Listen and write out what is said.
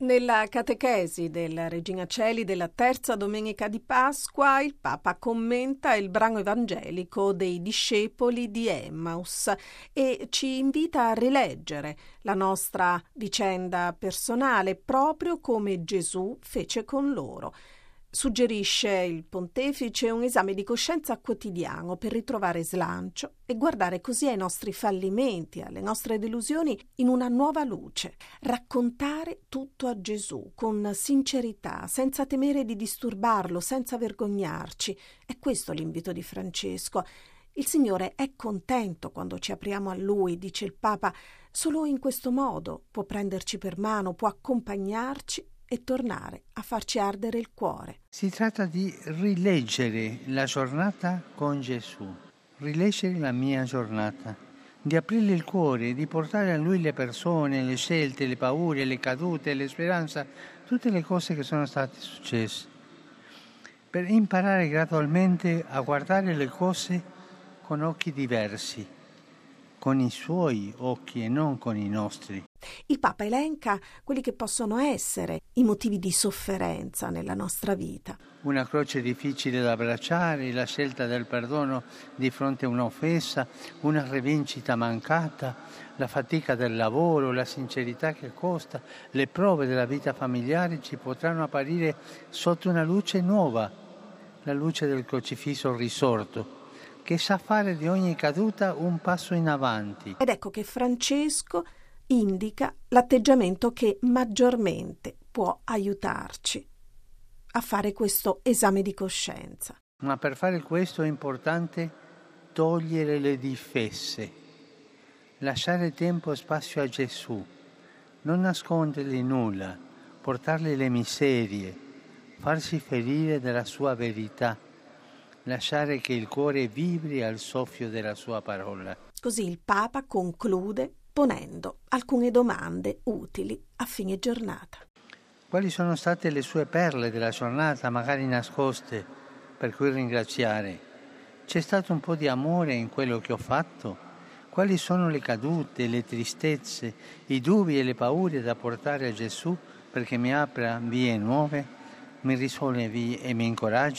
Nella catechesi della Regina Celi della terza domenica di Pasqua, il Papa commenta il brano evangelico dei discepoli di Emmaus e ci invita a rileggere la nostra vicenda personale proprio come Gesù fece con loro. Suggerisce il pontefice un esame di coscienza quotidiano per ritrovare slancio e guardare così ai nostri fallimenti, alle nostre delusioni in una nuova luce. Raccontare tutto a Gesù con sincerità, senza temere di disturbarlo, senza vergognarci. È questo l'invito di Francesco. Il Signore è contento quando ci apriamo a Lui, dice il Papa. Solo in questo modo può prenderci per mano, può accompagnarci e tornare a farci ardere il cuore. Si tratta di rileggere la giornata con Gesù, rileggere la mia giornata, di aprirgli il cuore, di portare a Lui le persone, le scelte, le paure, le cadute, le speranze, tutte le cose che sono state successe, per imparare gradualmente a guardare le cose con occhi diversi, con i suoi occhi e non con i nostri. Il Papa elenca quelli che possono essere i motivi di sofferenza nella nostra vita. Una croce difficile da abbracciare, la scelta del perdono di fronte a un'offesa, una rivincita mancata, la fatica del lavoro, la sincerità che costa, le prove della vita familiare ci potranno apparire sotto una luce nuova, la luce del crocifisso risorto che sa fare di ogni caduta un passo in avanti. Ed ecco che Francesco indica l'atteggiamento che maggiormente può aiutarci a fare questo esame di coscienza. Ma per fare questo è importante togliere le difese, lasciare tempo e spazio a Gesù, non nascondergli nulla, portargli le miserie, farsi ferire della sua verità, lasciare che il cuore vibri al soffio della sua parola. Così il Papa conclude ponendo alcune domande utili a fine giornata. Quali sono state le sue perle della giornata, magari nascoste, per cui ringraziare? C'è stato un po' di amore in quello che ho fatto? Quali sono le cadute, le tristezze, i dubbi e le paure da portare a Gesù perché mi apra vie nuove, mi risollevi e mi incoraggi?